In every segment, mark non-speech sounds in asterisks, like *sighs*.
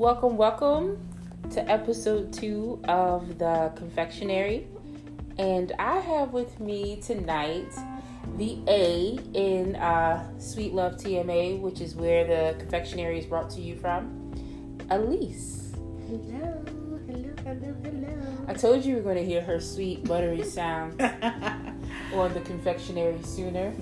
Welcome, welcome to episode two of the confectionery. And I have with me tonight the A in uh, Sweet Love TMA, which is where the confectionery is brought to you from, Alyse. Hello, hello, hello, hello. I told you we were going to hear her sweet, buttery sound *laughs* on the confectionery sooner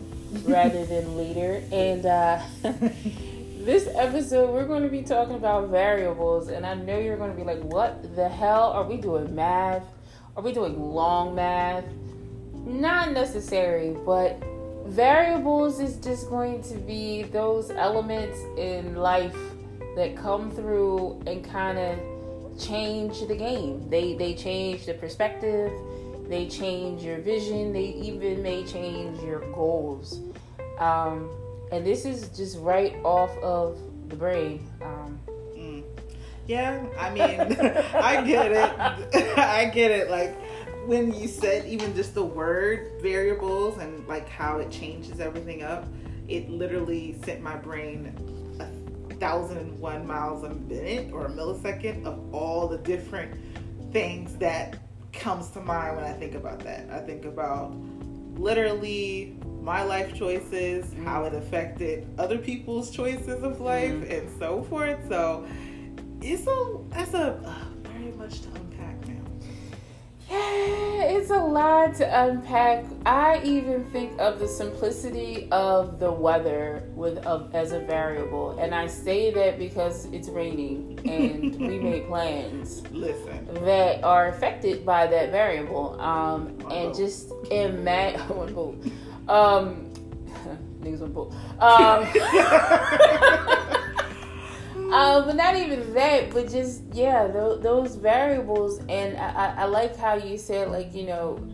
rather than later. And uh, *laughs* this episode, we're going to be talking about variables. And I know you're going to be like, what the hell? Are we doing math? Are we doing long math? Not necessary, but variables is just going to be those elements in life that come through and kind of change the game. They they change the perspective, they change your vision, they even may change your goals. Um, and this is just right off of the brain. Um, Mm. Yeah, I mean, *laughs* I get it. *laughs* I get it. Like when you said even just the word variables and like how it changes everything up, it literally sent my brain a thousand and one miles a minute or a millisecond of all the different things that comes to mind when I think about that. I think about literally my life choices, how it affected other people's choices of life, Mhm. and so forth. So it's a that's a uh, very much to unpack it's a lot to unpack. I even think of the simplicity of the weather with of, as a variable, and I say that because it's raining and we *laughs* made plans. Listen, that are affected by that variable. Um, and just imagine *laughs* one vote. Um, *laughs* niggas one vote. Um, uh, but not even that, but just yeah, those, those variables. And I, I, I like how you said like you know,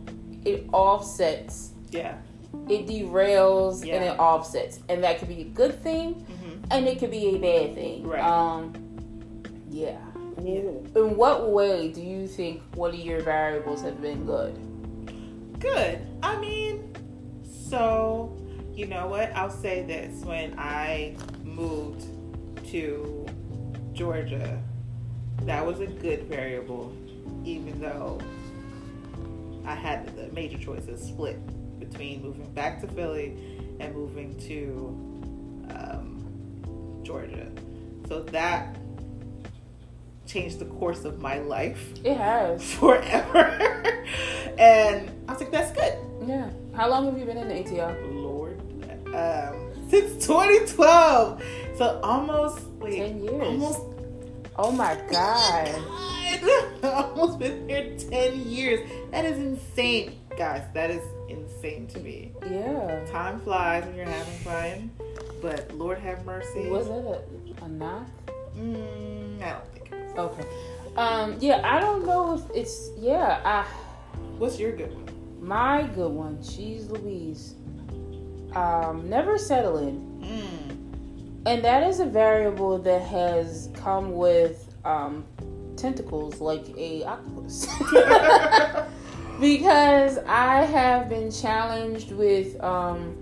it offsets, yeah, it derails, and it offsets, and that could be a good thing, hmm and it could be a bad thing. Right. Um, yeah. Yeah. In what way do you think one of your variables have been good? good. I mean, so you know what? I'll say this: when I moved to Georgia, that was a good variable, even though I had the major choices split between moving back to Philly and moving to um, Georgia. So that changed the course of my life It has. *laughs* forever. and I was like, that's good. Yeah. How long have you been in the ATL? Lord. Um, since 2012. So almost, wait, 10 years. almost, Oh my *laughs* god. God. *laughs* almost been here 10 years. That is insane. Guys, that is insane to me. Yeah. Time flies when you're having fun, but Lord have mercy. Was it a, a knock? Mm, I don't think it was. Okay. Um, yeah, I don't know if it's yeah, I What's your good one? my good one, she's Louise. Um, never settling. Mm. And that is a variable that has come with um, tentacles like a octopus. *laughs* because I have been challenged with, um,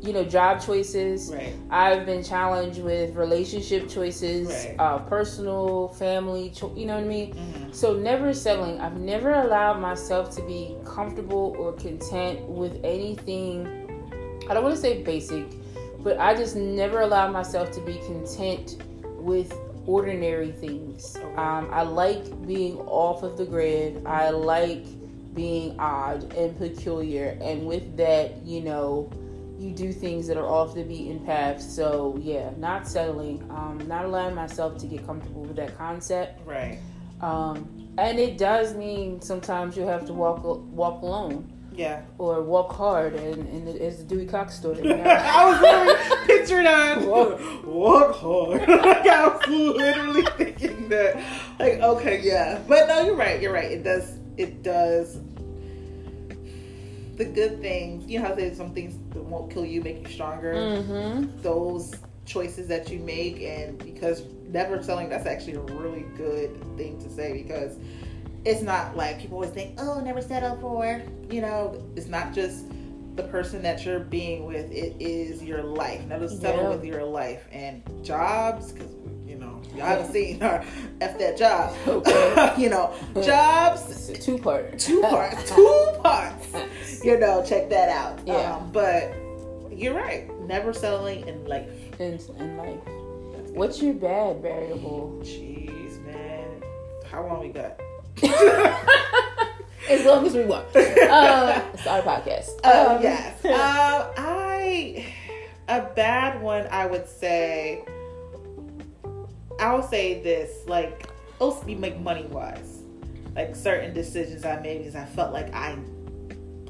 you know, job choices. Right. I've been challenged with relationship choices, Right. uh, personal, family. Cho- you know what I mean? Mhm. So never settling. I've never allowed myself to be comfortable or content with anything. I don't want to say basic, but I just never allow myself to be content with ordinary things. Um, I like being off of the grid. I like being odd and peculiar, and with that, you know, you do things that are off the beaten path. So yeah, not settling. Um, not allowing myself to get comfortable with that concept. Right. Um, and it does mean sometimes you have to walk walk alone Yeah. or walk hard, and, and it's the Dewey Cox story. you *laughs* know? I was literally picturing that. Walk. Walk hard. *laughs* like I was literally thinking that. Like, okay, yeah. But no, you're right. You're right. It does. It does. The good things, you know how they say some things that won't kill you make you stronger. mm-hmm. Those choices that you make, and because never selling, that's actually a really good thing to say because it's not like people always think, oh, never settle for. You know, it's not just the person that you're being with. It is your life. Never settle Yeah. with your life and jobs because you know y'all haven't seen *laughs* her F that job. Okay. *laughs* you know, jobs, two part. two parts, *laughs* two parts. You know, check that out. Yeah. Um, but you're right. Never settling in life. in, in life. What's your bad variable? Jeez, man. How long we got? *laughs* as long as we want. Uh, it's our podcast. Oh Um, yes. *laughs* um, I a bad one. I would say. I'll say this, like, it'll be make money wise, like certain decisions I made because I felt like I,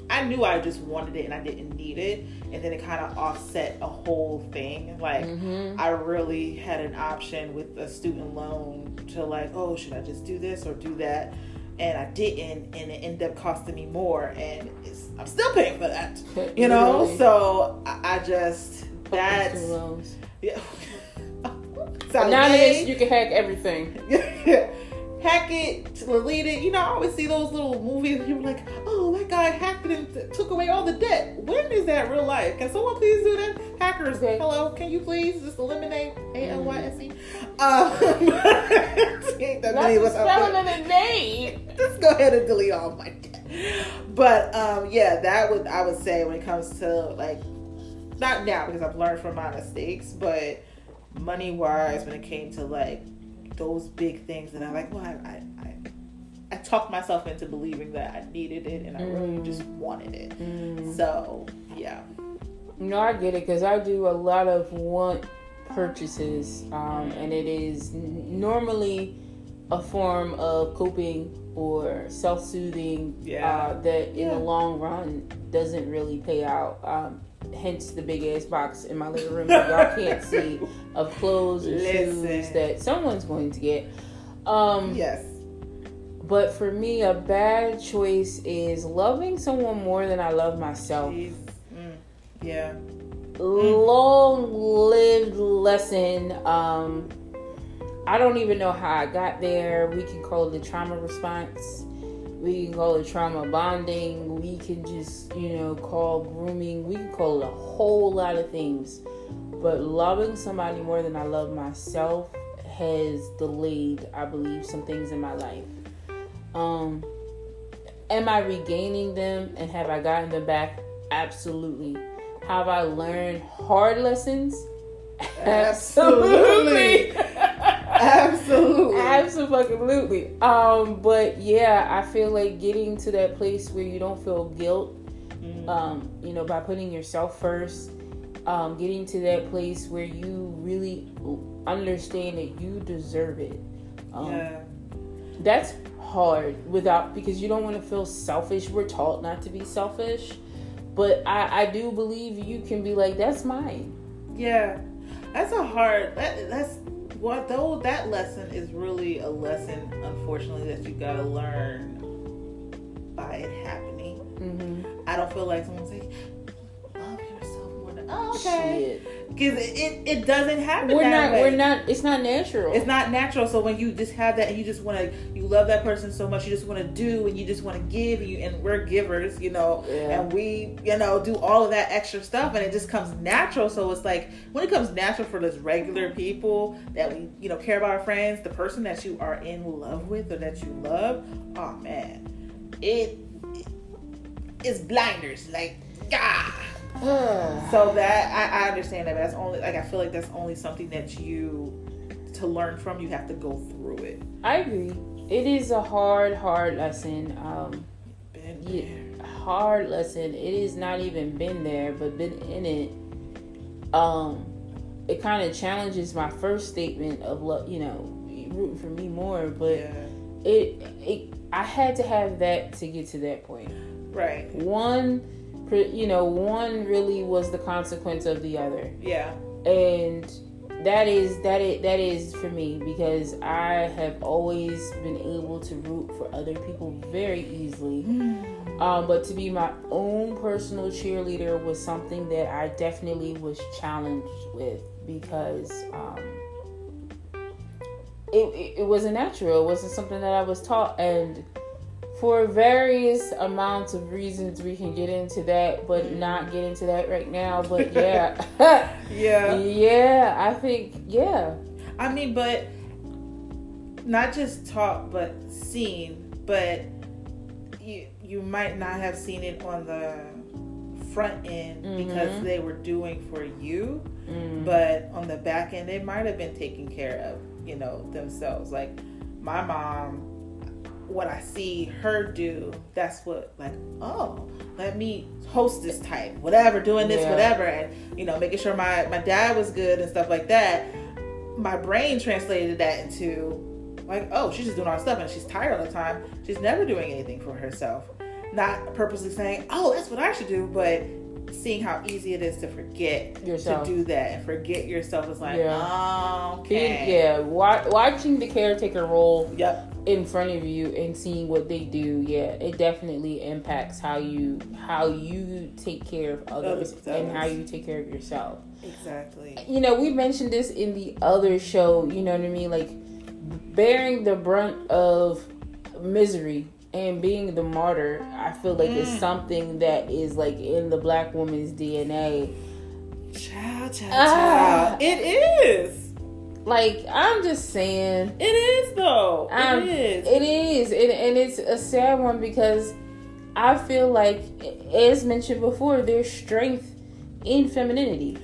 I knew I just wanted it and I didn't need it, and then it kind of offset a whole thing. Like, Mhm. I really had an option with a student loan to like, oh, should I just do this or do that? And I didn't, and it ended up costing me more, and it's, I'm still paying for that. *laughs* You know, Literally. so I, I just Fucking that's loans. yeah. *laughs* Nowadays, you can hack everything. *laughs* hack it, delete it. You know, I always see those little movies. And people like, guy hacked it and took away all the debt. When is that real life? Can someone please do that? Hackers, Okay. hello, can you please just eliminate A L Y S E? Um, *laughs* ain't that Not many of the us spelling of the name. Just go ahead and delete all my debt. But um, yeah, that would I would say when it comes to like not now because I've learned from my mistakes, but money wise when it came to like those big things that I like, well, I I, I, talked myself into believing that I needed it and I really Mm. just wanted it. Mm. So yeah, No, I get it because I do a lot of want purchases, um, and it is n- normally a form of coping or self-soothing Yeah. uh, that in Yeah. the long run doesn't really pay out. Um, hence the big ass box in my living room that y'all can't *laughs* see of clothes and shoes that someone's going to get. Um, yes, But for me, a bad choice is loving someone more than I love myself. Mm. yeah, long lived lesson. Um, I don't even know how I got there. We can call it the trauma response. We can call it trauma bonding. We can just, you know, call grooming. We can call it a whole lot of things. But loving somebody more than I love myself has delayed, I believe, some things in my life. Um, am I regaining them and have I gotten them back? Absolutely. Have I learned hard lessons? Absolutely. absolutely. Absolutely. Um, but yeah, I feel like getting to that place where you don't feel guilt, Mm. um, you know, by putting yourself first, um, getting to that place where you really understand that you deserve it. Um, yeah. that's hard without because you don't want to feel selfish. We're taught not to be selfish, but I, I do believe you can be like, that's mine. Yeah, that's a hard. That, that's what though. That lesson is really a lesson, unfortunately, that you gotta learn by it happening. Mm-hmm. I don't feel like someone's like, love yourself more than. Oh, okay, Shit. Because it, it doesn't happen. We're that not. way. We're not. It's not natural. It's not natural. So when you just have that, and you just want to, you love that person so much, you just want to do, and you just want to give. You and we're givers, you know, Yeah. and we, you know, do all of that extra stuff, and it just comes natural. So it's like when it comes natural for those regular people that we, you know, care about our friends, the person that you are in love with or that you love. Oh man, it is blinders, like *sighs* So that I, I understand that, but that's only like I feel like that's only something that you to learn from. You have to go through it. I agree. It is a hard, hard lesson. Um, Been Yeah. hard lesson. It is not even been there, but been in it. Um, it kind of challenges my first statement of love. You know, rooting for me more, but Yeah. it, it. I had to have that to get to that point. Right. One, you know, one really was the consequence of the other. Yeah. and that is that is that is for me because I have always been able to root for other people very easily. Um, but to be my own personal cheerleader was something that I definitely was challenged with because um, it, it, it wasn't natural. It wasn't something that I was taught, and for various amounts of reasons, we can get into that, but not get into that right now. But *laughs* yeah. *laughs* Yeah. Yeah, I think yeah. I mean, but not just taught, but seen. But you you might not have seen it on the front end because Mhm. they were doing for you, Mm. but on the back end, they might have been taking care of you know themselves. Like my mom, what I see her do, that's what like oh let me host this type, whatever, doing this, Yeah. whatever, and you know making sure my my dad was good and stuff like that. My brain translated that into like oh she's just doing all this stuff and she's tired all the time. She's never doing anything for herself. Not purposely saying oh that's what I should do, but seeing how easy it is to forget Yourself. to do that and forget yourself is like Yeah. oh, Being, okay yeah, watching the caretaker role yep in front of you and seeing what they do, yeah, it definitely impacts how you how you take care of others Others. and how you take care of yourself. exactly You know, we mentioned this in the other show, you know what I mean? Like bearing the brunt of misery and being the martyr, I feel like it's Mm. something that is like in the black woman's DNA. child child Ah. child it is Like I'm just saying it is though Um, it is It is, and, and it's a sad one because I feel like, as mentioned before, there's strength in femininity.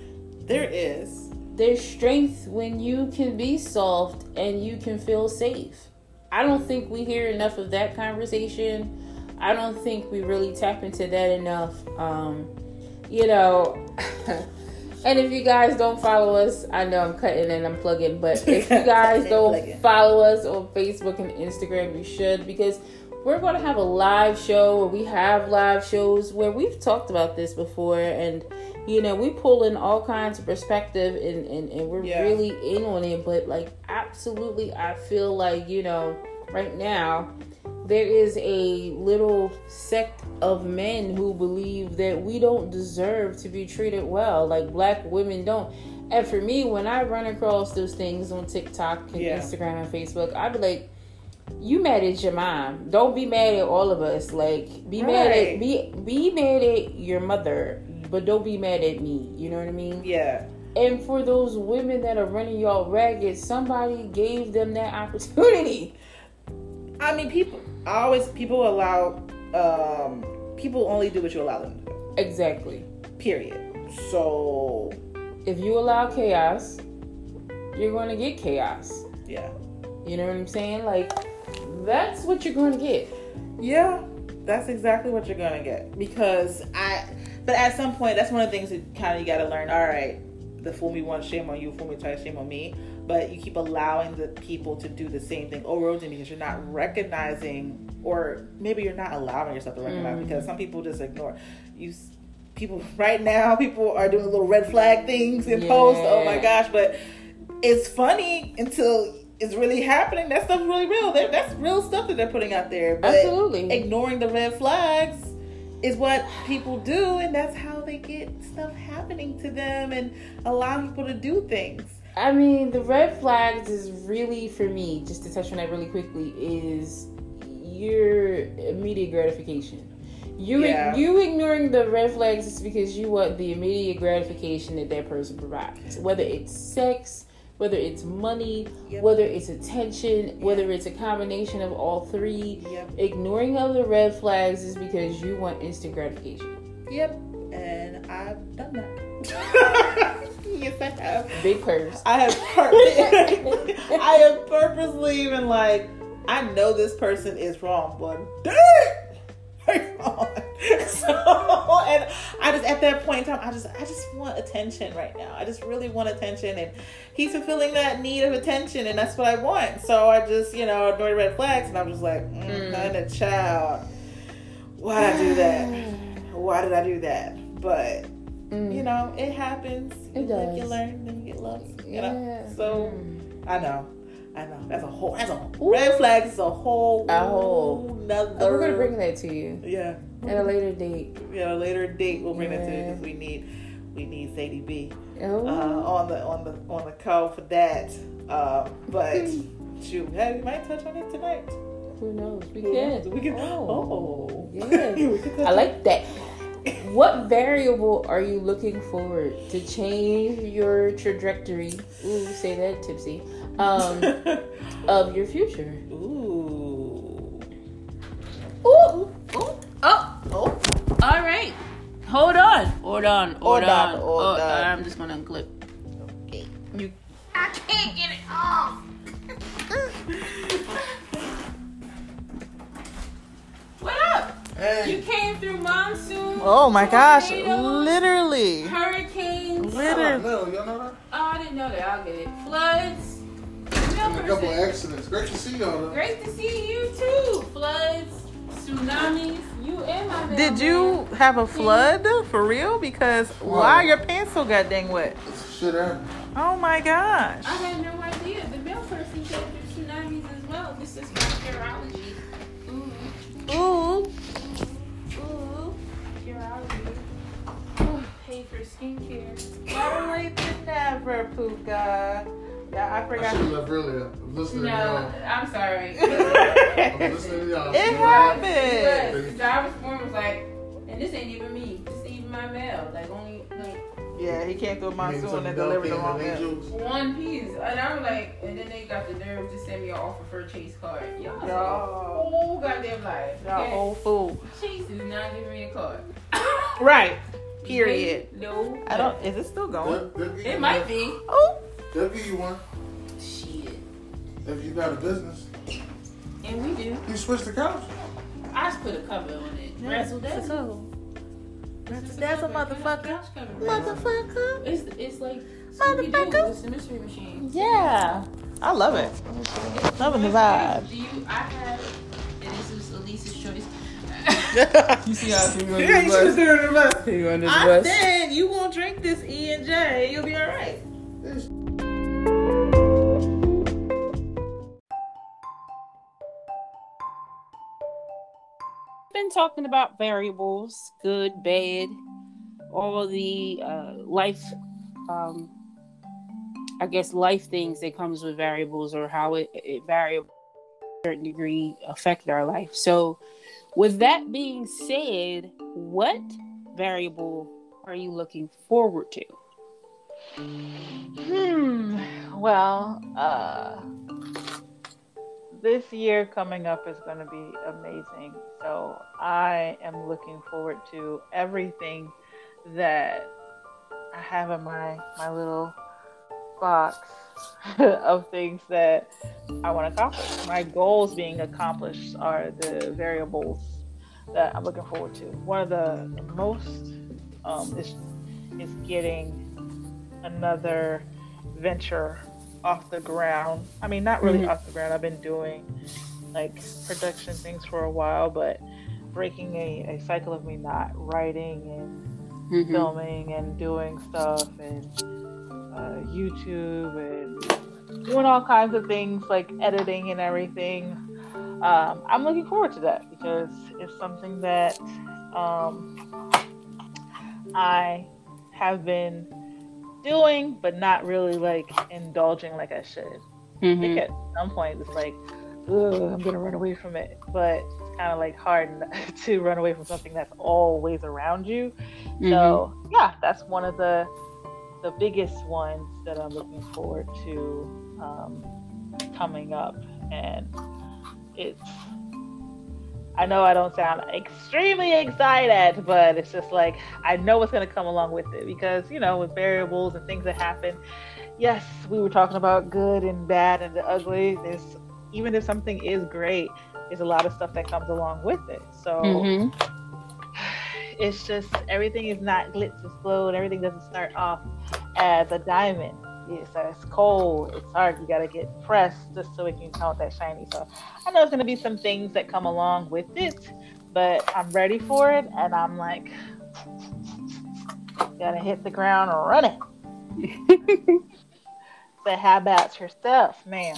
there is There's strength when you can be soft and you can feel safe. I don't think we hear enough of that conversation. I don't think we really tap into that enough. Um, you know, *laughs* and if you guys don't follow us, I know I'm cutting and I'm plugging, but if you *laughs* guys don't follow us on Facebook and Instagram, you should because we're going to have a live show or we have live shows where we've talked about this before and you know we pull in all kinds of perspective and, and, and we're Yeah. really in on it but like absolutely i feel like you know right now there is a little sect of men who believe that we don't deserve to be treated well like black women don't and for me when i run across those things on tiktok and Yeah. instagram and facebook i'd be like you mad at your mom. Don't be mad at all of us. Like be mad at be be mad at your mother, but don't be mad at me. You know what I mean? yeah And for those women that are running y'all ragged, somebody gave them that opportunity. i mean people I always people allow um people only do what you allow them to do Exactly. period so If you allow chaos, you're going to get chaos. yeah You know what I'm saying? Like that's what you're going to get. Yeah, that's exactly what you're gonna get. Because I, but at some point, that's one of the things that kind of you gotta learn. All right, the fool me once, shame on you. Fool me twice, shame on me. But you keep allowing the people to do the same thing over and over again because you're not recognizing, or maybe you're not allowing yourself to recognize. Mm. Because some people just ignore. You, people right now, people are doing little red flag things in posts. Oh my gosh! But it's funny until it's really happening. That stuff's really real. They're, that's real stuff that they're putting out there. But Absolutely. ignoring the red flags is what people do, and that's how they get stuff happening to them and allowing people to do things. I mean, the red flags is really for me, just to touch on that really quickly, is your immediate gratification. You Yeah. you ignoring the red flags is because you want the immediate gratification that that person provides, whether it's sex, whether it's money, Yep. whether it's attention, whether it's a combination of all three. Yep. Ignoring other red flags is because you want instant gratification. Yep. And I've done that. *laughs* yes, I have. Big purse. I have pur- *laughs* I have purposely even like I know this person is wrong, but dang, on. *laughs* So and I just at that point in time, I just I just want attention right now. I just really want attention, and he's fulfilling that need of attention, and that's what I want. So I just you know ignored red flags, and I'm just like, mm, Mm. kind of child. Why did I do that? Why did I do that? But Mm. you know, it happens. You It live, you learn, then you get lost. You know. So Mm. I know, I know. That's a whole. That's a red flags. Is a whole. A whole- Another. Oh, we're gonna bring that to you Yeah. at a later date. Yeah. A later date, we'll bring it to you because we need, we need Sadie B Oh. uh, on the on the on the call for that. Um, but *laughs* shoot, hey, we might touch on it tonight. Who knows? We Who knows? can. We can. Oh. Oh. Yeah. *laughs* We can touch I like that. What variable are you looking forward to change your trajectory? Ooh, say that tipsy. Um, *laughs* of your future. Ooh. Ooh, ooh, oh, oh. All right. Hold on. Hold on. Hold, Hold on. on, hold Oh, on. I'm just gonna unclip. Up? You came through monsoon. Oh my gosh, tornadoes, literally. Hurricanes. Literally. No, y'all know that? Oh, I didn't know that. I'll get it. Floods. And a couple person. accidents. Great to see y'all. Though. Great to see you too. Floods, tsunamis. You and my Did mailman. you have a flood for real? Because why are your pants so goddamn wet? Shit happened. Oh my gosh. I had no idea. The mail person came through tsunamis as well. This is my carology. Ooh. Ooh. Ooh. Skincare. Better late than never, Puka. Yeah, I I forgot. should have left earlier. I'm listening to No, y'all. I'm sorry. *laughs* I'm listening to y'all. It happened. The driver's form was like, and this ain't even me. This ain't even my mail. Like only like Yeah, he came through a You mean monsoon and dumb delivered the wrong mail. one piece. And I'm like, and then they got the nerve to send me an offer for a Chase card. Y'all say, Y'all. whole goddamn life. Y'all okay? whole fool. Chase is not giving me a card. Right. Period. No. I don't. Is it still going? They'll- they'll It might one. be. Oh. They'll give you one Shit. if you got a business. And we do. You switch the couch. I just put a cover on it. Razzle dazzle. Razzle dazzle, motherfucker. Motherfucker. It's it's like Scooby Doo. Motherfucker. It's the mystery machine. Yeah. I love it. Loving the vibe. Do you? I have. And this is Alyse's choice. *laughs* you see how she Yeah, you should do it in the bus. You under I said you won't drink this E and J. You'll be all right. Been talking about variables, good, bad, all the uh, life, um, I guess, life things that comes with variables or how it, it variable a certain degree affect our life. So, with that being said, what variable are you looking forward to? Hmm. Well, uh, this year coming up is going to be amazing. So I am looking forward to everything that I have in my my little box *laughs* of things that I want to accomplish. My goals being accomplished are the variables that I'm looking forward to. One of the most um, is is getting another venture off the ground. I mean, not really Mhm. off the ground. I've been doing like production things for a while, but breaking a, a cycle of me not writing and Mm-hmm. filming and doing stuff and uh, YouTube and doing all kinds of things like editing and everything. Um, I'm looking forward to that because it's something that um, I have been doing, but not really like indulging like I should. I Mm-hmm. think at some point it's like, I'm gonna run away from it. But it's kind of like hard *laughs* to run away from something that's always around you. Mm-hmm. So yeah, that's one of the the biggest ones that I'm looking forward to um, coming up, and it's. I know I don't sound extremely excited, but it's just like I know what's going to come along with it because you know with variables and things that happen. Yes, we were talking about good and bad and the ugly. There's even if something is great, there's a lot of stuff that comes along with it. So Mm-hmm. It's just everything is not glitz and and everything doesn't start off as a diamond. It's, it's cold, it's hard, you gotta get pressed just so it can come out that shiny. So I know there's gonna be some things that come along with it, but I'm ready for it and I'm like gotta hit the ground running. *laughs* but how about yourself, man?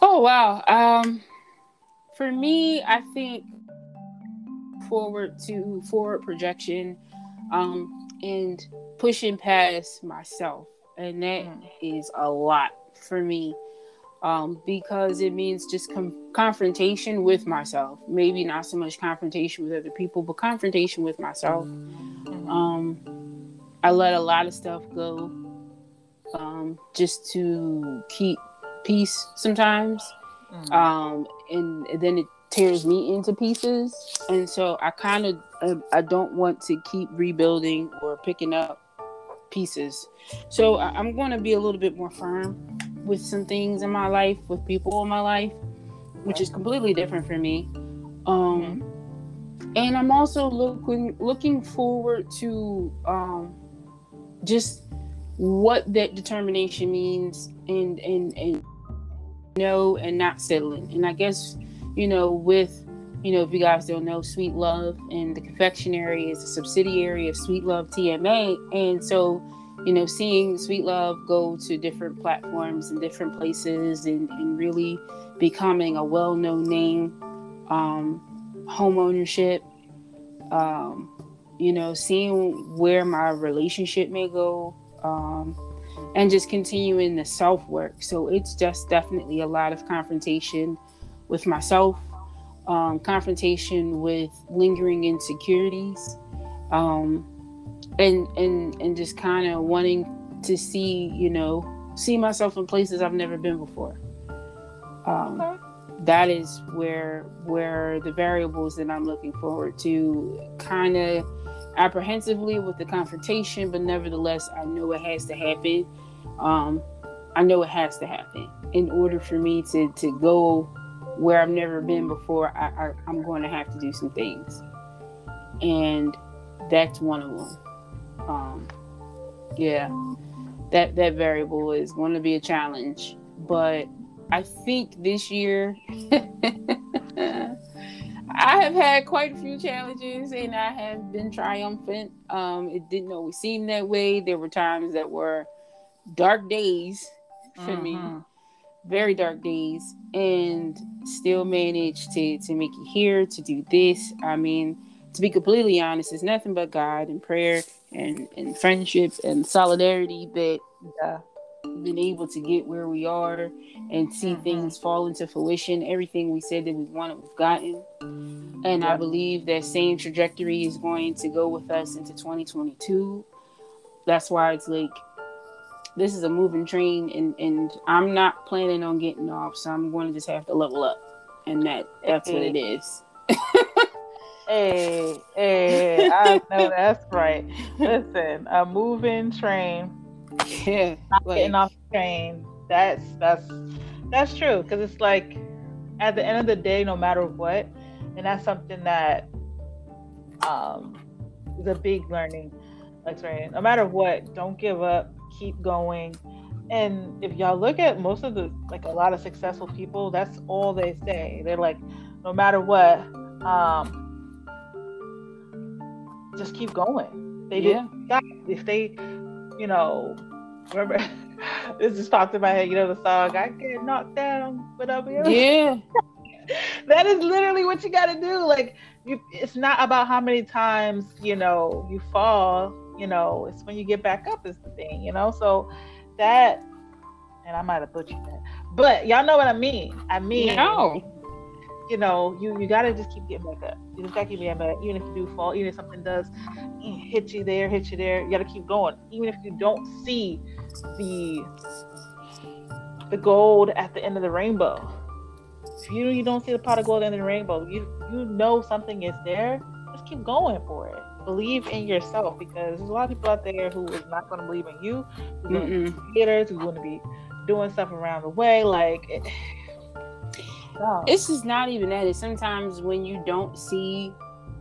Oh wow. Um for me, I think forward to forward projection um and pushing past myself. And that is Mm. a lot for me. um, because it means just com- confrontation with myself. Maybe not so much confrontation with other people, but confrontation with myself. Um, I let a lot of stuff go um, just to keep peace sometimes. Mhm. Um, and then it tears me into pieces. And so I kind of, um, I don't want to keep rebuilding or picking up pieces. So I- I'm going to be a little bit more firm with some things in my life, with people in my life, which is completely different for me. Um, and I'm also looking looking forward to um, just what that determination means, and and and no, and not settling. And I guess you know with you know if you guys don't know, Sweet Love and the confectionery is a subsidiary of Sweet Love TMA, and so you know seeing Sweet Love go to different platforms and different places, and, and really becoming a well-known name. Um, home ownership um, you know seeing where my relationship may go um, and just continuing the self work so it's just definitely a lot of confrontation with myself um, confrontation with lingering insecurities um, and and and just kind of wanting to see you know see myself in places i've never been before um, Okay. that is where where the variables that I'm looking forward to kind of apprehensively with the confrontation, but nevertheless, I know it has to happen. Um, I know it has to happen in order for me to to go where I've never been before. I, I I'm going to have to do some things, and that's one of them. Um, yeah, that that variable is going to be a challenge, but I think this year *laughs* I have had quite a few challenges and I have been triumphant. Um, it didn't always seem that way. There were times that were dark days for me, Mhm. Very dark days, and still managed to to make it here to do this. I mean, to be completely honest, it's nothing but God and prayer and and friendship and solidarity that Yeah. been able to get where we are and see Mhm. things fall into fruition. Everything we said that we wanted, we've gotten. And I believe that same trajectory is going to go with us into 2022. That's why it's like this is a moving train and, and I'm not planning on getting off, so I'm going to just have to level up. And that that's what it is. *laughs* Hey, hey, I know that's right. Listen, a moving train, Yeah. not like- getting off the train. That's that's that's true because it's like at the end of the day, no matter what, and that's something that um is a big learning experience. No matter what, don't give up, keep going. And if y'all look at most of the like a lot of successful people, that's all they say. They're like, no matter what, um, just keep going. They Yeah. did that. If they, you know, remember *laughs* this just popped in my head. You know the song "I Get Knocked Down," but I'll be alright." Yeah. *laughs* that is literally what you got to do. Like, you, it's not about how many times you know you fall. You know, it's when you get back up is the thing. You know, so that, and I might have butchered that, but y'all know what I mean. I mean, No. you know, you you gotta just keep getting back up. You just gotta keep getting back up. Even if you do fall, even if something does hit you there, hit you there, you gotta keep going. Even if you don't see the the gold at the end of the rainbow. If you you don't see the pot of gold at the end of the rainbow, you you know something is there. Just keep going for it. Believe in yourself because there's a lot of people out there who is not going to believe in you. Who's going to be theaters, who's going to be doing stuff around the way. Like, it, *sighs* no. it's just not even that. It's sometimes when you don't see,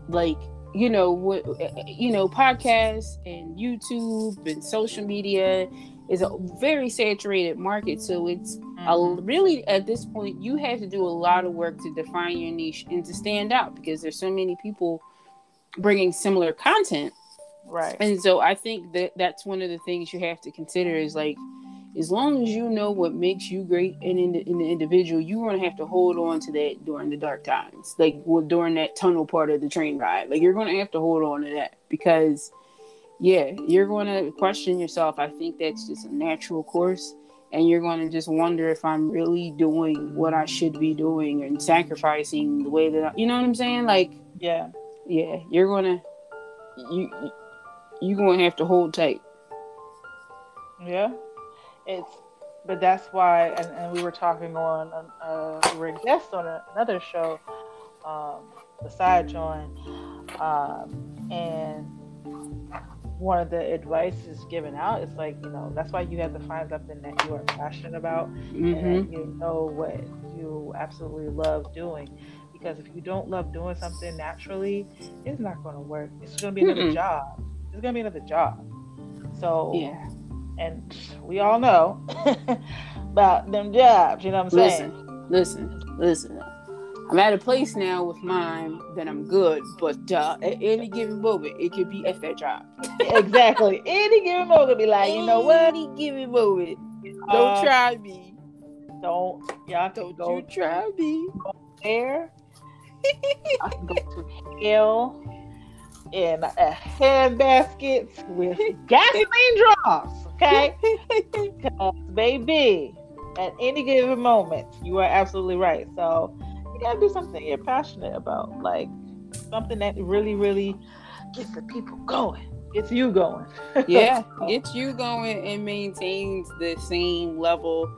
like, you know, what, you know, podcasts and YouTube and social media is a very saturated market. So it's a, Mhm. really at this point, you have to do a lot of work to define your niche and to stand out because there's so many people bringing similar content. right. And so I think that that's one of the things you have to consider is like, as long as you know what makes you great and in, the, in the individual, you're going to have to hold on to that during the dark times, like well, during that tunnel part of the train ride. Like you're going to have to hold on to that because, yeah, you're going to question yourself. I think that's just a natural course. and you're going to just wonder if I'm really doing what I should be doing and sacrificing the way that I, you know what I'm saying? Like, Yeah. Yeah, you're gonna you you're gonna have to hold tight. Yeah, it's but that's why, and, and we were talking on, uh, we were a guest on another show, um, the side joint, um, and one of the advice is given out is like, you know, that's why you have to find something that you are passionate about hmm and you know what you absolutely love doing. Because if you don't love doing something naturally, it's not going to work. It's going to be another Mm-mm. job. It's going to be another job. So Yeah. and we all know *laughs* about them jobs. You know what I'm Listen, saying? listen, listen. Listen. I'm at a place now with mine that I'm good, but uh, at any given moment, it could be at that job. *laughs* exactly. Any given moment, be like, you know what? Any given moment. Don't Uh, try me. Don't y'all Don't go you try me. there. I can go to hell in a handbasket with *laughs* gasoline drops. Okay, *laughs* 'Cause, baby, at any given moment, you are absolutely right. So you gotta do something you're passionate about, like something that really, really gets the people going, gets you going. *laughs* yeah, gets you going and maintains the same level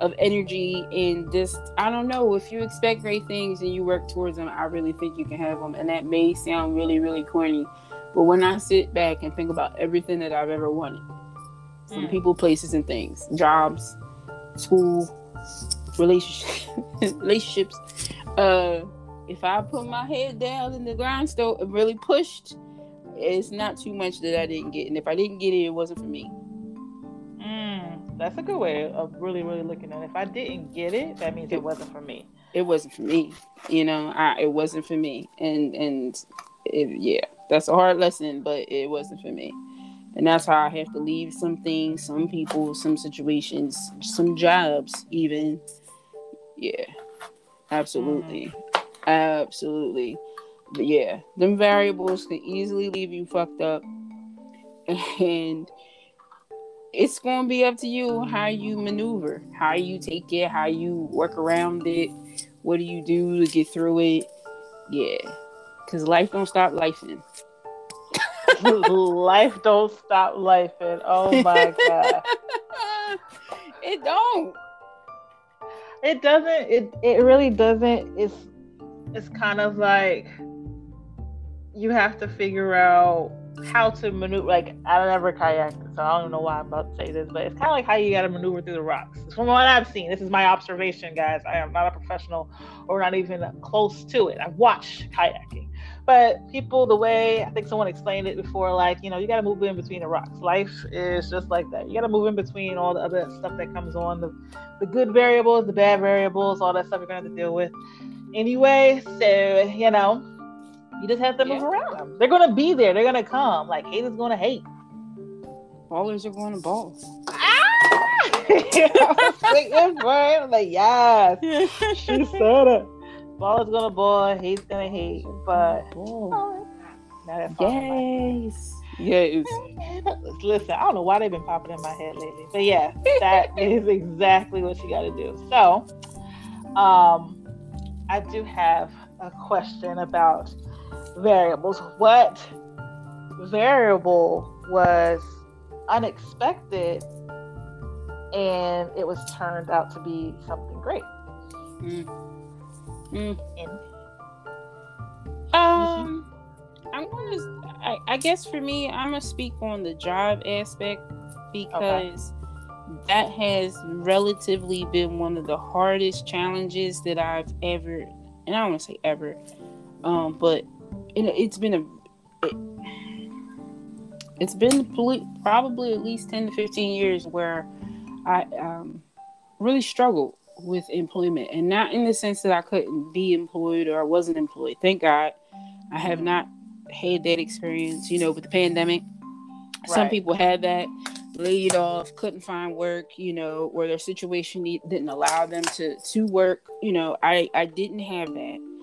of energy and just I don't know if you expect great things and you work towards them, I really think you can have them. And that may sound really, really corny, but when I sit back and think about everything that I've ever wanted from Mm. people, places, and things, jobs, school, relationships, *laughs* relationships, uh, if I put my head down in the grindstone and really pushed, it's not too much that I didn't get. And if I didn't get it, it wasn't for me. Mm, that's a good way of really, really looking at it. If I didn't get it, that means it wasn't for me. It wasn't for me. You know, I it wasn't for me. And and it, yeah, that's a hard lesson, but it wasn't for me. And that's how I have to leave some things, some people, some situations, some jobs, even. Yeah, absolutely, absolutely. But yeah, them variables can easily leave you fucked up, *laughs* and it's gonna be up to you how you maneuver, how you take it, how you work around it. What do you do to get through it? Yeah, because life don't stop lifing. *laughs* life don't stop life and oh my god *laughs* it don't. it doesn't it it really doesn't it's it's kind of like you have to figure out how to maneuver like i never kayaked so i don't know why i'm about to say this but it's kind of like how you got to maneuver through the rocks. From what i've seen this is my observation guys. I am not a professional or not even close to it. I've watched kayaking. But people the way i think someone explained it before like you know you got to move in between the rocks. Life is just like that. You got to move in between all the other stuff that comes on the the good variables the bad variables all that stuff you're to have to deal with anyway. So you know you just have to move around them they're going to be there they're going to come like haters going to hate Ballers are going to ball. ah! *laughs* I was waiting for it. I'm like yes she said it ball is going to ball hate's going to hate but now that's all in my- Yes. Yes. *laughs* Listen, I don't know why they've been popping in my head lately, but yeah, that *laughs* is exactly what you got to do. So, um, I do have a question about variables. What variable was unexpected and it was turned out to be something great? Mm. Mm. And Um, I'm gonna. I, I guess for me, I'm gonna speak on the job aspect because that has relatively been one of the hardest challenges that I've ever, and I don't want to say ever, um, but it, it's been a. It, it's been probably at least 10 to 15 years where I um, really struggled with employment and not in the sense that I couldn't be employed or I wasn't employed. Thank God I have not had that experience, you know, with the pandemic. Some people had that laid off, couldn't find work, you know, or their situation didn't allow them to to work. You know, I I didn't have that.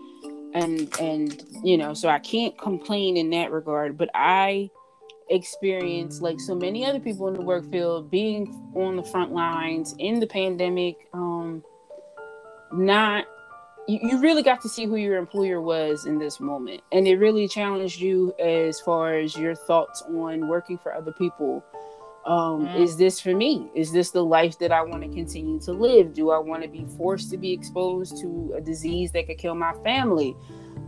And and you know, so I can't complain in that regard, but I experienced, like so many other people in the work field, being on the front lines in the pandemic. Um, not you, you really got to see who your employer was in this moment, and it really challenged you as far as your thoughts on working for other people. Um, Mm. Is this for me? Is this the life that I want to continue to live? Do I want to be forced to be exposed to a disease that could kill my family?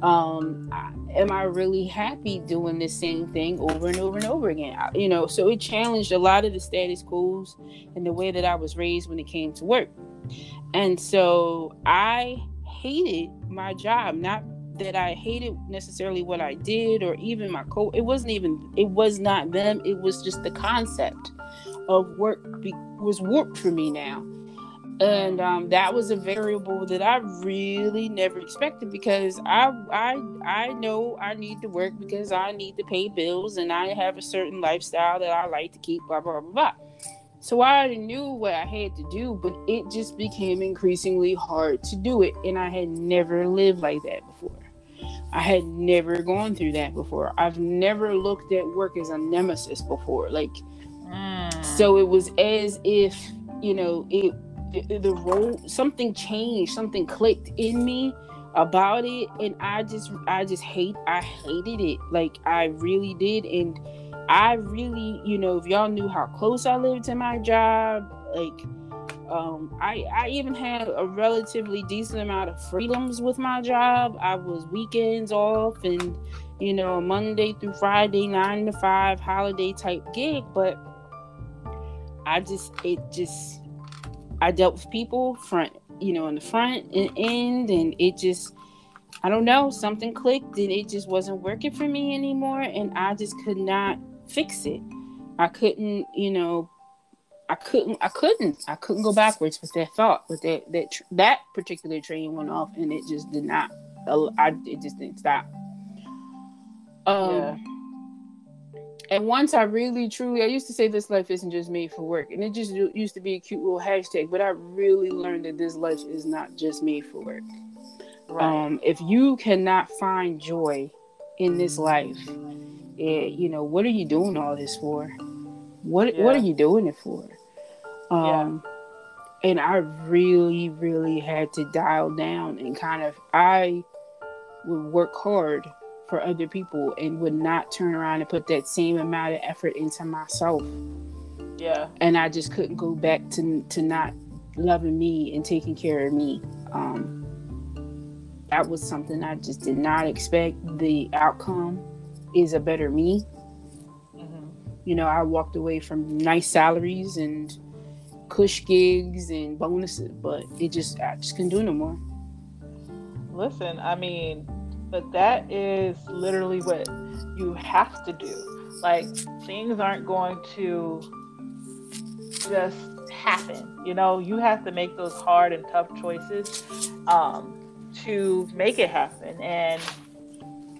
um I- am i really happy doing the same thing over and over and over again I- you know so it challenged a lot of the status quos and the way that i was raised when it came to work and so i hated my job not that i hated necessarily what i did or even my co it wasn't even it was not them it was just the concept of work be- was warped for me now and um, that was a variable that I really never expected because I I I know I need to work because I need to pay bills and I have a certain lifestyle that I like to keep blah blah blah blah. So I already knew what I had to do, but it just became increasingly hard to do it, and I had never lived like that before. I had never gone through that before. I've never looked at work as a nemesis before. Like Mm. so it was as if you know it the, the role something changed something clicked in me about it and i just i just hate i hated it like i really did and i really you know if y'all knew how close i lived to my job like um i i even had a relatively decent amount of freedoms with my job i was weekends off and you know monday through friday nine to five holiday type gig but I just it just I dealt with people front, you know, in the front and end, and it just I don't know something clicked and it just wasn't working for me anymore, and I just could not fix it. I couldn't, you know, I couldn't, I couldn't, I couldn't go backwards with that thought. With that that that particular train went off, and it just did not. I it just didn't stop. Um, Yeah. and once I really truly, I used to say this life isn't just made for work, and it just used to be a cute little hashtag. But I really learned that this life is not just made for work. Right. Um, if you cannot find joy in this life, eh, you know what are you doing all this for? What What are you doing it for? Um, and I really, really had to dial down and kind of I would work hard for other people and would not turn around and put that same amount of effort into myself yeah. and I just couldn't go back to to not loving me and taking care of me. Um, that was something I just did not expect. The outcome is a better me. You know, I walked away from nice salaries and cush gigs and bonuses, but it just I just couldn't do no more. Listen, I mean, but that is literally what you have to do. Like things aren't going to just happen. You know, you have to make those hard and tough choices um, to make it happen. And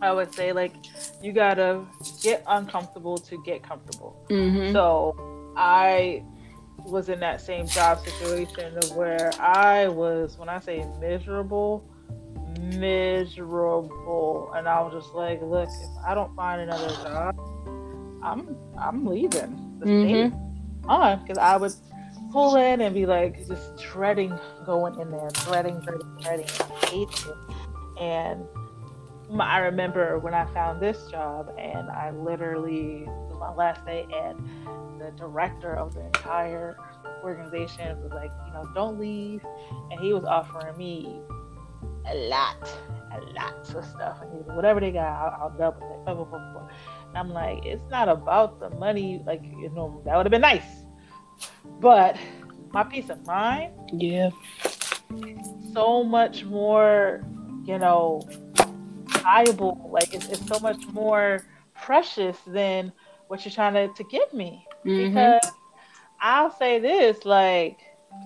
I would say, like, you gotta get uncomfortable to get comfortable. Mm-hmm. So I was in that same job situation of where I was, when I say miserable, miserable, and I was just like, look, if I don't find another job, I'm I'm leaving the state. On because I would pull in and be like just dreading going in there, dreading, dreading, dreading, I hated it, and I remember when I found this job and I literally it was my last day and the director of the entire organization was like, you know, don't leave. And he was offering me a lot, a lot of stuff. And he was, whatever they got, I'll, I'll double it. Blah, blah, blah, blah. And I'm like, it's not about the money. Like, you know, that would have been nice. But my peace of mind, Yeah. so much more, you know, valuable. Like it's, it's so much more precious than what you're trying to, to give me. Mhm. Because I'll say this, like,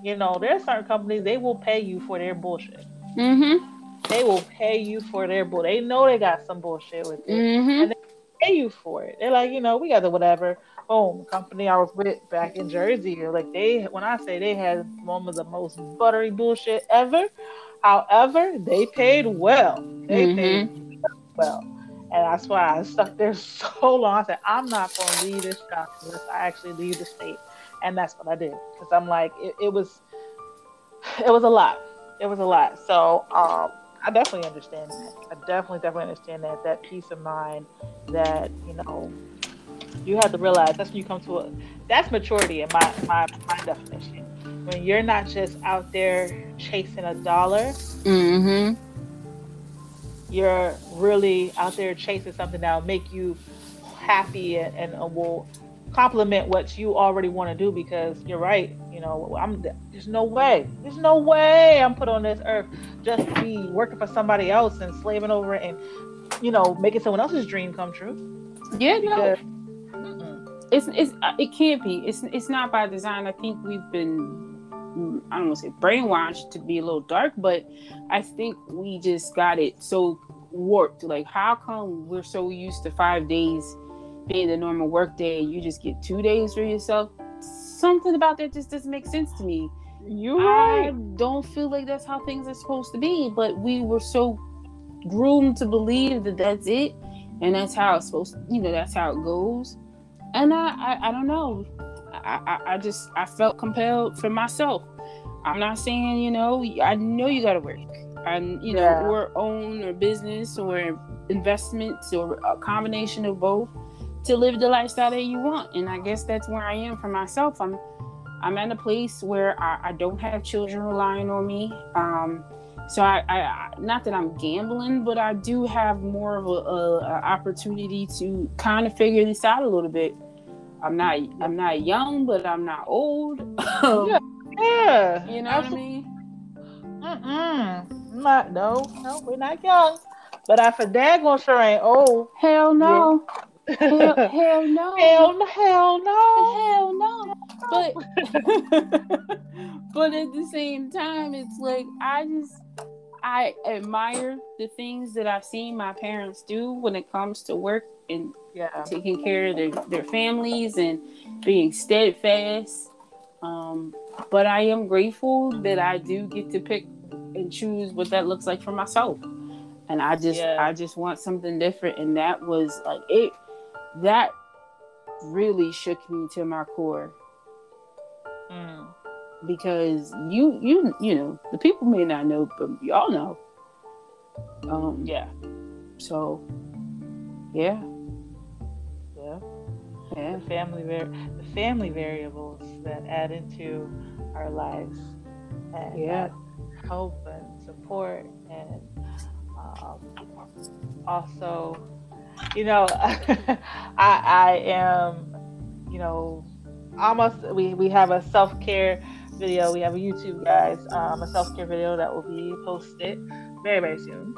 you know, there are certain companies they will pay you for their bullshit. Mhm. They will pay you for their bull. They know they got some bullshit with it. Mhm. And they pay you for it. They're like, you know, we got the whatever. Boom, company I was with back in Jersey, like they when I say they had one of the most buttery bullshit ever. However, they paid well. They Mhm. paid well. And that's why I stuck there *laughs* so long. I said, I'm not going to leave this job unless I actually leave the state. And that's what I did. Because I'm like, it, it was, it was a lot. It was a lot. So um, I definitely understand that. I definitely, definitely understand that. That peace of mind that, you know, you have to realize that's when you come to a, that's maturity in my, my, my definition. When you're not just out there chasing a dollar, Mm-hmm. You're really out there chasing something that'll make you happy and, and will complement what you already want to do because you're right you know i'm there's no way there's no way i'm put on this earth just to be working for somebody else and slaving over it and you know making someone else's dream come true Yeah, because mm-mm. it's it's uh, it can't be. It's it's not by design. I think we've been I don't want to say brainwashed to be a little dark, but I think we just got it so warped. Like, how come we're so used to five days being the normal work day, and you just get two days for yourself? Something about that just doesn't make sense to me. you I right don't feel like that's how things are supposed to be, but we were so groomed to believe that that's it, and that's how it's supposed. To, you know, that's how it goes. And I, I, I don't know. I, I, I just, I felt compelled for myself. I'm not saying, you know, I know you got to work, and you know, Yeah. or own or business or investments or a combination of both to live the lifestyle that you want. And I guess that's where I am for myself. I'm I'm at a place where I, I don't have children relying on me. Um, so I, I, I, not that I'm gambling, but I do have more of a, a, a opportunity to kind of figure this out a little bit. I'm not, I'm not young, but I'm not old. Um, Yeah. yeah you know what I mean? Mm-mm. not no no we're not young but i for daggone sure ain't old Hell no, hell, *laughs* hell no, hell no hell no hell no. But, *laughs* but at the same time, it's like I just I admire the things that I've seen my parents do when it comes to work and yeah taking care of their, their families and being steadfast. Um, but I am grateful that I do get to pick and choose what that looks like for myself. And I just Yeah. I just want something different. And that was like it that really shook me to my core Mm. because you you you know the people may not know but y'all know um yeah so yeah yeah the family var- the family variables that add into our lives and Yeah. help and support and um, also you know *laughs* I I am you know almost we we have a self-care video we have a YouTube guys um, a self-care video that will be posted very very soon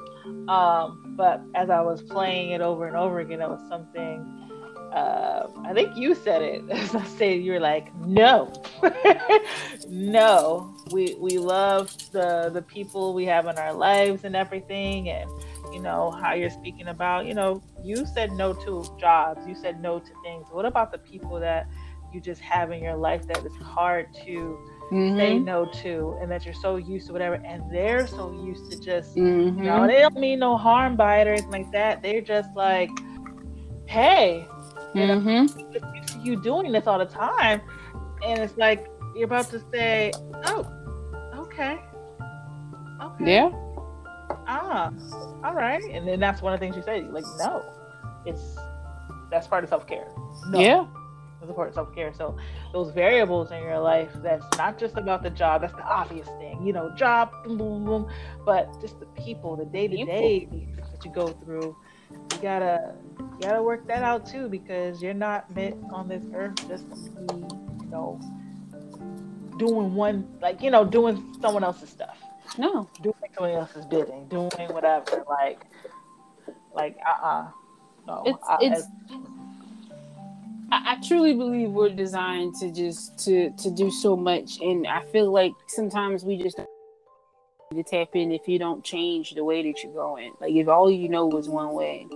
um, but as I was playing it over and over again it was something uh, I think you said it. As *laughs* I said, you were like, no, *laughs* no. We we love the the people we have in our lives and everything, and you know how you're speaking about. You know, you said no to jobs. You said no to things. What about the people that you just have in your life that is hard to say Mhm. no to, and that you're so used to whatever, and they're so used to just Mhm. you know, they don't mean no harm by it or anything like that. They're just like, hey, Mhm. just you doing this all the time, and it's like you're about to say, oh, okay, okay, yeah ah, all right, and then that's one of the things you say, like, no, it's that's part of self care. No, yeah it's a part of self care. So those variables in your life, that's not just about the job. That's the obvious thing, you know, job, boom, boom, boom, but just the people, the day to day that you go through. Gotta, gotta work that out too, because you're not meant on this earth just to be, you know, doing one, like you know, doing someone else's stuff, no. Doing someone else's bidding, doing whatever, like, like, uh, uh no, it's I- it's I, I truly believe we're designed to just to to do so much and i feel like sometimes we just to tap in if you don't change the way that you're going like if all you know is one way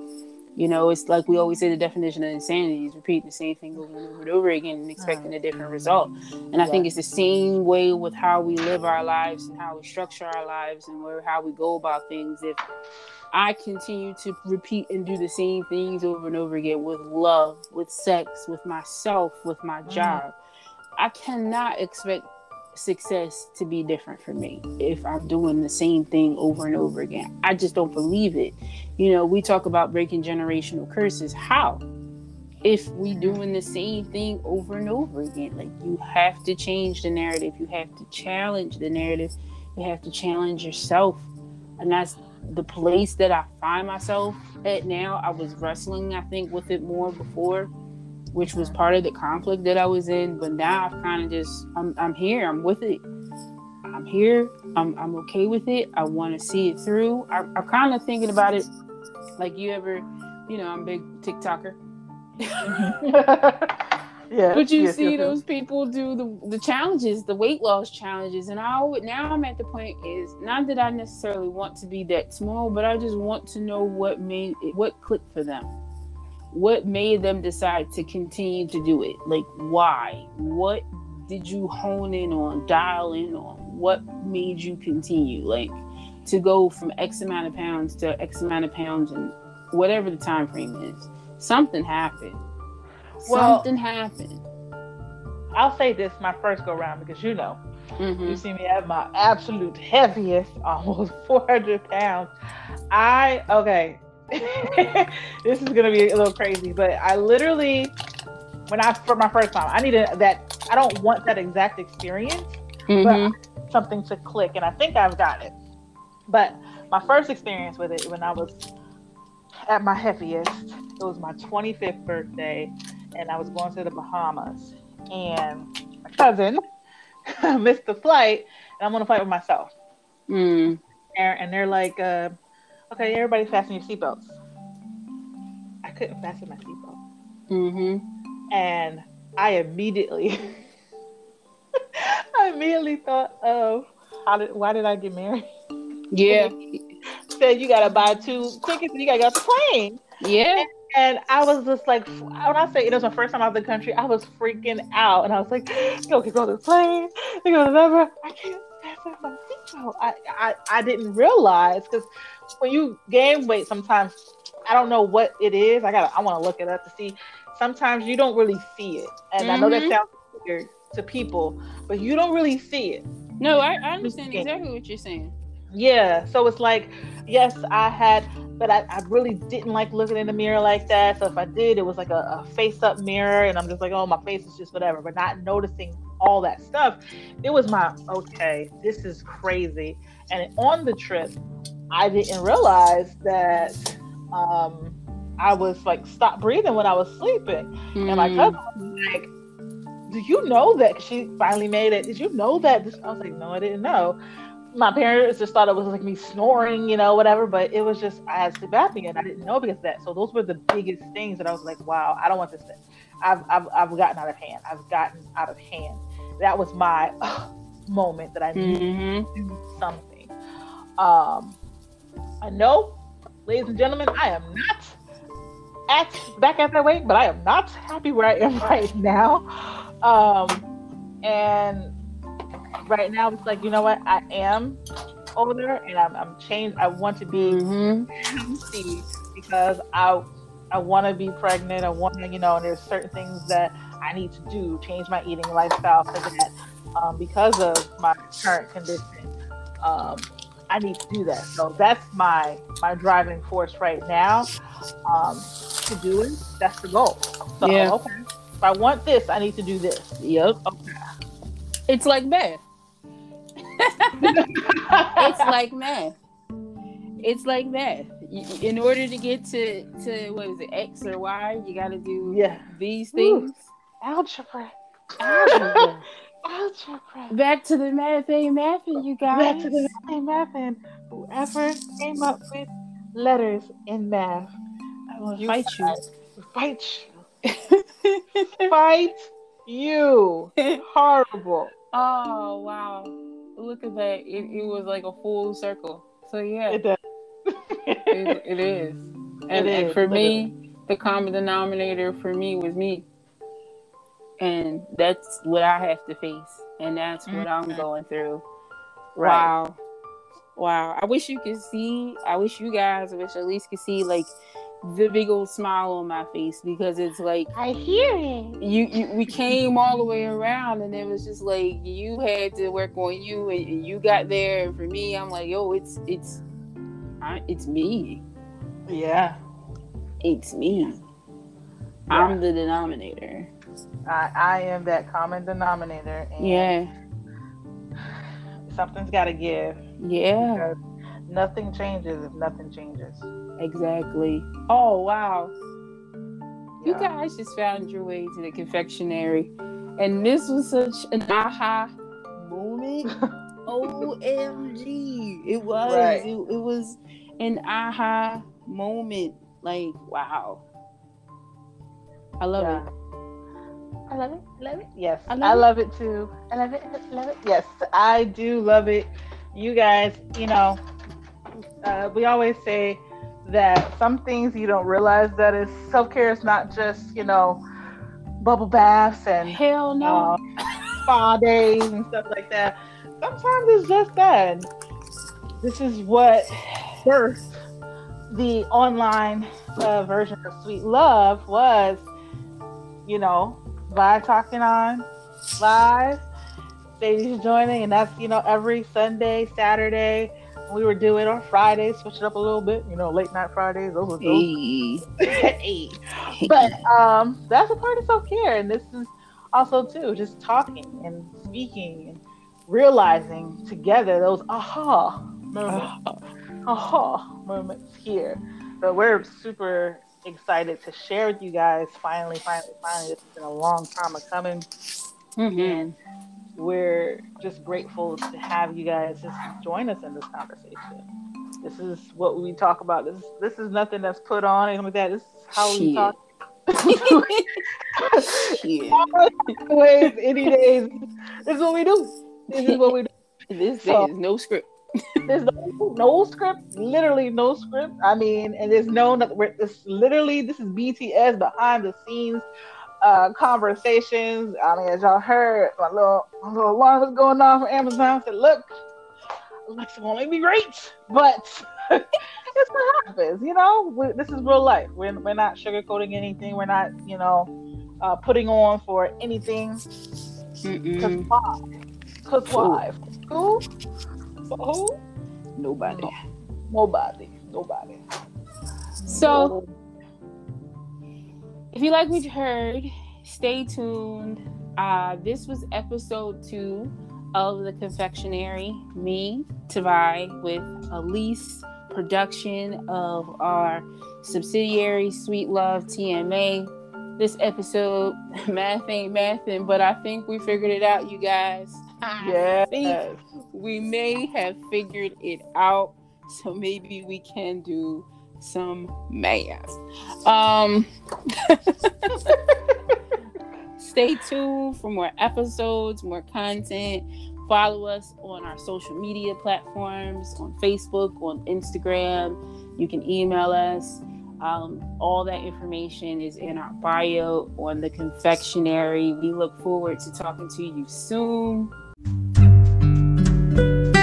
you know it's like we always say the definition of insanity is repeating the same thing over and over and over again and expecting a different result and i think it's the same way with how we live our lives and how we structure our lives and where how we go about things if I continue to repeat and do the same things over and over again with love, with sex, with myself, with my Mm. job. I cannot expect success to be different for me if I'm doing the same thing over and over again. I just don't believe it. You know, we talk about breaking generational curses. How? If we doing the same thing over and over again, like you have to change the narrative. You have to challenge the narrative. You have to challenge yourself, and that's the place that I find myself at now. I was wrestling, I think, with it more before, which was uh-huh. part of the conflict that I was in. But now I've kind of just, I'm, I'm here. I'm with it. I'm here. I'm, I'm okay with it. I want to see it through. I, I'm kind of thinking about it, like you ever, you know, I'm a big TikToker. Mm-hmm. *laughs* yeah. But you yes, see yes, yes. those people do the, the challenges, the weight loss challenges, and I now I'm at the point is not that I necessarily want to be that small, but I just want to know what made it, what clicked for them, what made them decide to continue to do it, like why, what did you hone in on, dial in on, what made you continue, like to go from X amount of pounds to X amount of pounds and whatever the time frame is, something happened. Well- Something happened. I'll say this my first go round because you know, Mhm. you see me at my absolute heaviest, *laughs* almost 400 pounds. I, okay, *laughs* this is going to be a little crazy, but I literally, when I, for my first time, I needed that, I don't want that exact experience, Mhm. something to click, and I think I've got it. But my first experience with it when I was at my heaviest, it was my 25th birthday, and I was going to the Bahamas, and my cousin *laughs* missed the flight, and I'm on a flight with myself, Mm. and, and they're like, uh, "Okay, everybody fasten your seatbelts." I couldn't fasten my seatbelt, Mhm. and I immediately, *laughs* I immediately thought of how did why did I get married? Yeah. *laughs* said you gotta buy two tickets and you gotta get off the plane. Yeah. And I was just like, when I say it was my first time out of the country, I was freaking out. And I was like, *gasps* yo, go to the plane, go to the number. I can't fasten my seatbelt. I, I, I didn't realize because when you gain weight, sometimes I don't know what it is. I gotta, I want to look it up to see. Sometimes you don't really see it. And I know that Mhm. sounds weird to people, but you don't really see it. No, I, I understand exactly what you're saying. Yeah, so it's like, yes, I had, but I, I really didn't like looking in the mirror like that. So if I did, it was like a, a face up mirror, and I'm just like, oh, my face is just whatever, but not noticing all that stuff. It was my, okay, this is crazy. And on the trip, I didn't realize that um, I was like, stop breathing when I was sleeping. And my Mm. cousin was like, Do you know that?" She finally made it. Did you know that? I was like, No, I didn't know. My parents just thought it was like me snoring, you know, whatever. But it was just, I had sleep apnea and I didn't know because of that. So those were the biggest things that I was like, Wow, I don't want this to. I've, I've, I've gotten out of hand. I've gotten out of hand. That was my *laughs* moment that I knew Mhm. do something. Um, I know, ladies and gentlemen, I am not at back at that weight, but I am not happy where I am *laughs* right now. Um, and right now it's like you know what, I am older and I'm, I'm changed. I want to be Mhm. healthy because I I want to be pregnant. I want to, you know, and there's certain things that I need to do, change my eating lifestyle so that um, because of my current condition, um, I need to do that. So that's my my driving force right now um, to do it. That's the goal. So Yeah. okay, if I want this, I need to do this. Yep. Okay. It's like math. It's like math. It's like math. In order to get to to what is it X or Y, you got to do yeah, these Ooh. things. algebra, Algebra. *laughs* *laughs* algebra. Back to the math ain't mathing, you guys. Back to the math and whoever came up with letters in math, I will You fight you. fight you. *laughs* Fight you. *laughs* Horrible. oh wow! Look at that. It, it was like a full circle. So yeah, It does. it, it is. And, It and is, for me, the common denominator for me was me. And that's what I have to face. And that's what I'm Mhm. going through. Right. Wow. wow. I wish you could see. I wish you guys, I wish at least could see like the big old smile on my face because it's like I hear it. you, you we came all the way around and it was just like you had to work on you and, and you got there and for me i'm like yo it's it's I, it's me Yeah, it's me i'm the denominator I, I am that common denominator, and yeah. something's got to give. yeah. Nothing changes if nothing changes. exactly. Oh wow. You guys just found your way to the confectionery. And this was such an aha moment. *laughs* Omg it was. Right. it, it was an aha moment. Like wow. I love Yeah. it I love it. I love it. Yes, I I love love, it. it too. I love it. Love it. Yes, I do love it. You guys, you know, uh, we always say that some things you don't realize that is self care is not just you know bubble baths and hell no uh, spa days and stuff like that. Sometimes it's just that. This is what birthed the online uh, version of Sweet Love was, you know, by talking on live, Sadie's joining, and that's you know every Sunday, Saturday. We were doing on Fridays, switch it up a little bit, you know, late night Fridays. Those were hey. *laughs* Hey. but um that's a part of self-care and this is also too just talking and speaking and realizing together those aha moments *sighs* aha moments here But we're super excited to share with you guys finally finally finally this has been a long time of coming Mhm. and we're just grateful to have you guys just join us in this conversation this is what we talk about this this is nothing that's put on anything like that this is how we talk *laughs* *laughs* Shit. ways, any days. This is what we do. This is what we do. this So- is no script *laughs* There's no, no script, literally no script. I mean, and there's no, we're- it's literally, this is BTS behind the scenes uh, conversations. I mean, as y'all heard, my little, my little alarm was going off on Amazon. I said, look, Alexa won't make me great, but *laughs* it's what happens, you know? we this is real life. We're, we're not sugarcoating anything. We're not, you know, uh, putting on for anything. Cause Mm-mm. why? Cause why? Who? Who? nobody Nobody. Nobody. so If you like what you heard, stay tuned. Uh, this was episode two of the confectionery. Me, Tavai, with Alyse, production of our subsidiary Sweet Love TMA. This episode, *laughs* math ain't mathin', but I think we figured it out, you guys. I think Yes. we may have figured it out, so maybe we can do some math. Um, *laughs* stay tuned for more episodes, more content. Follow us on our social media platforms on Facebook, on Instagram. You can email us. Um, all that information is in our bio on the confectionery. We look forward to talking to you soon. Thank you.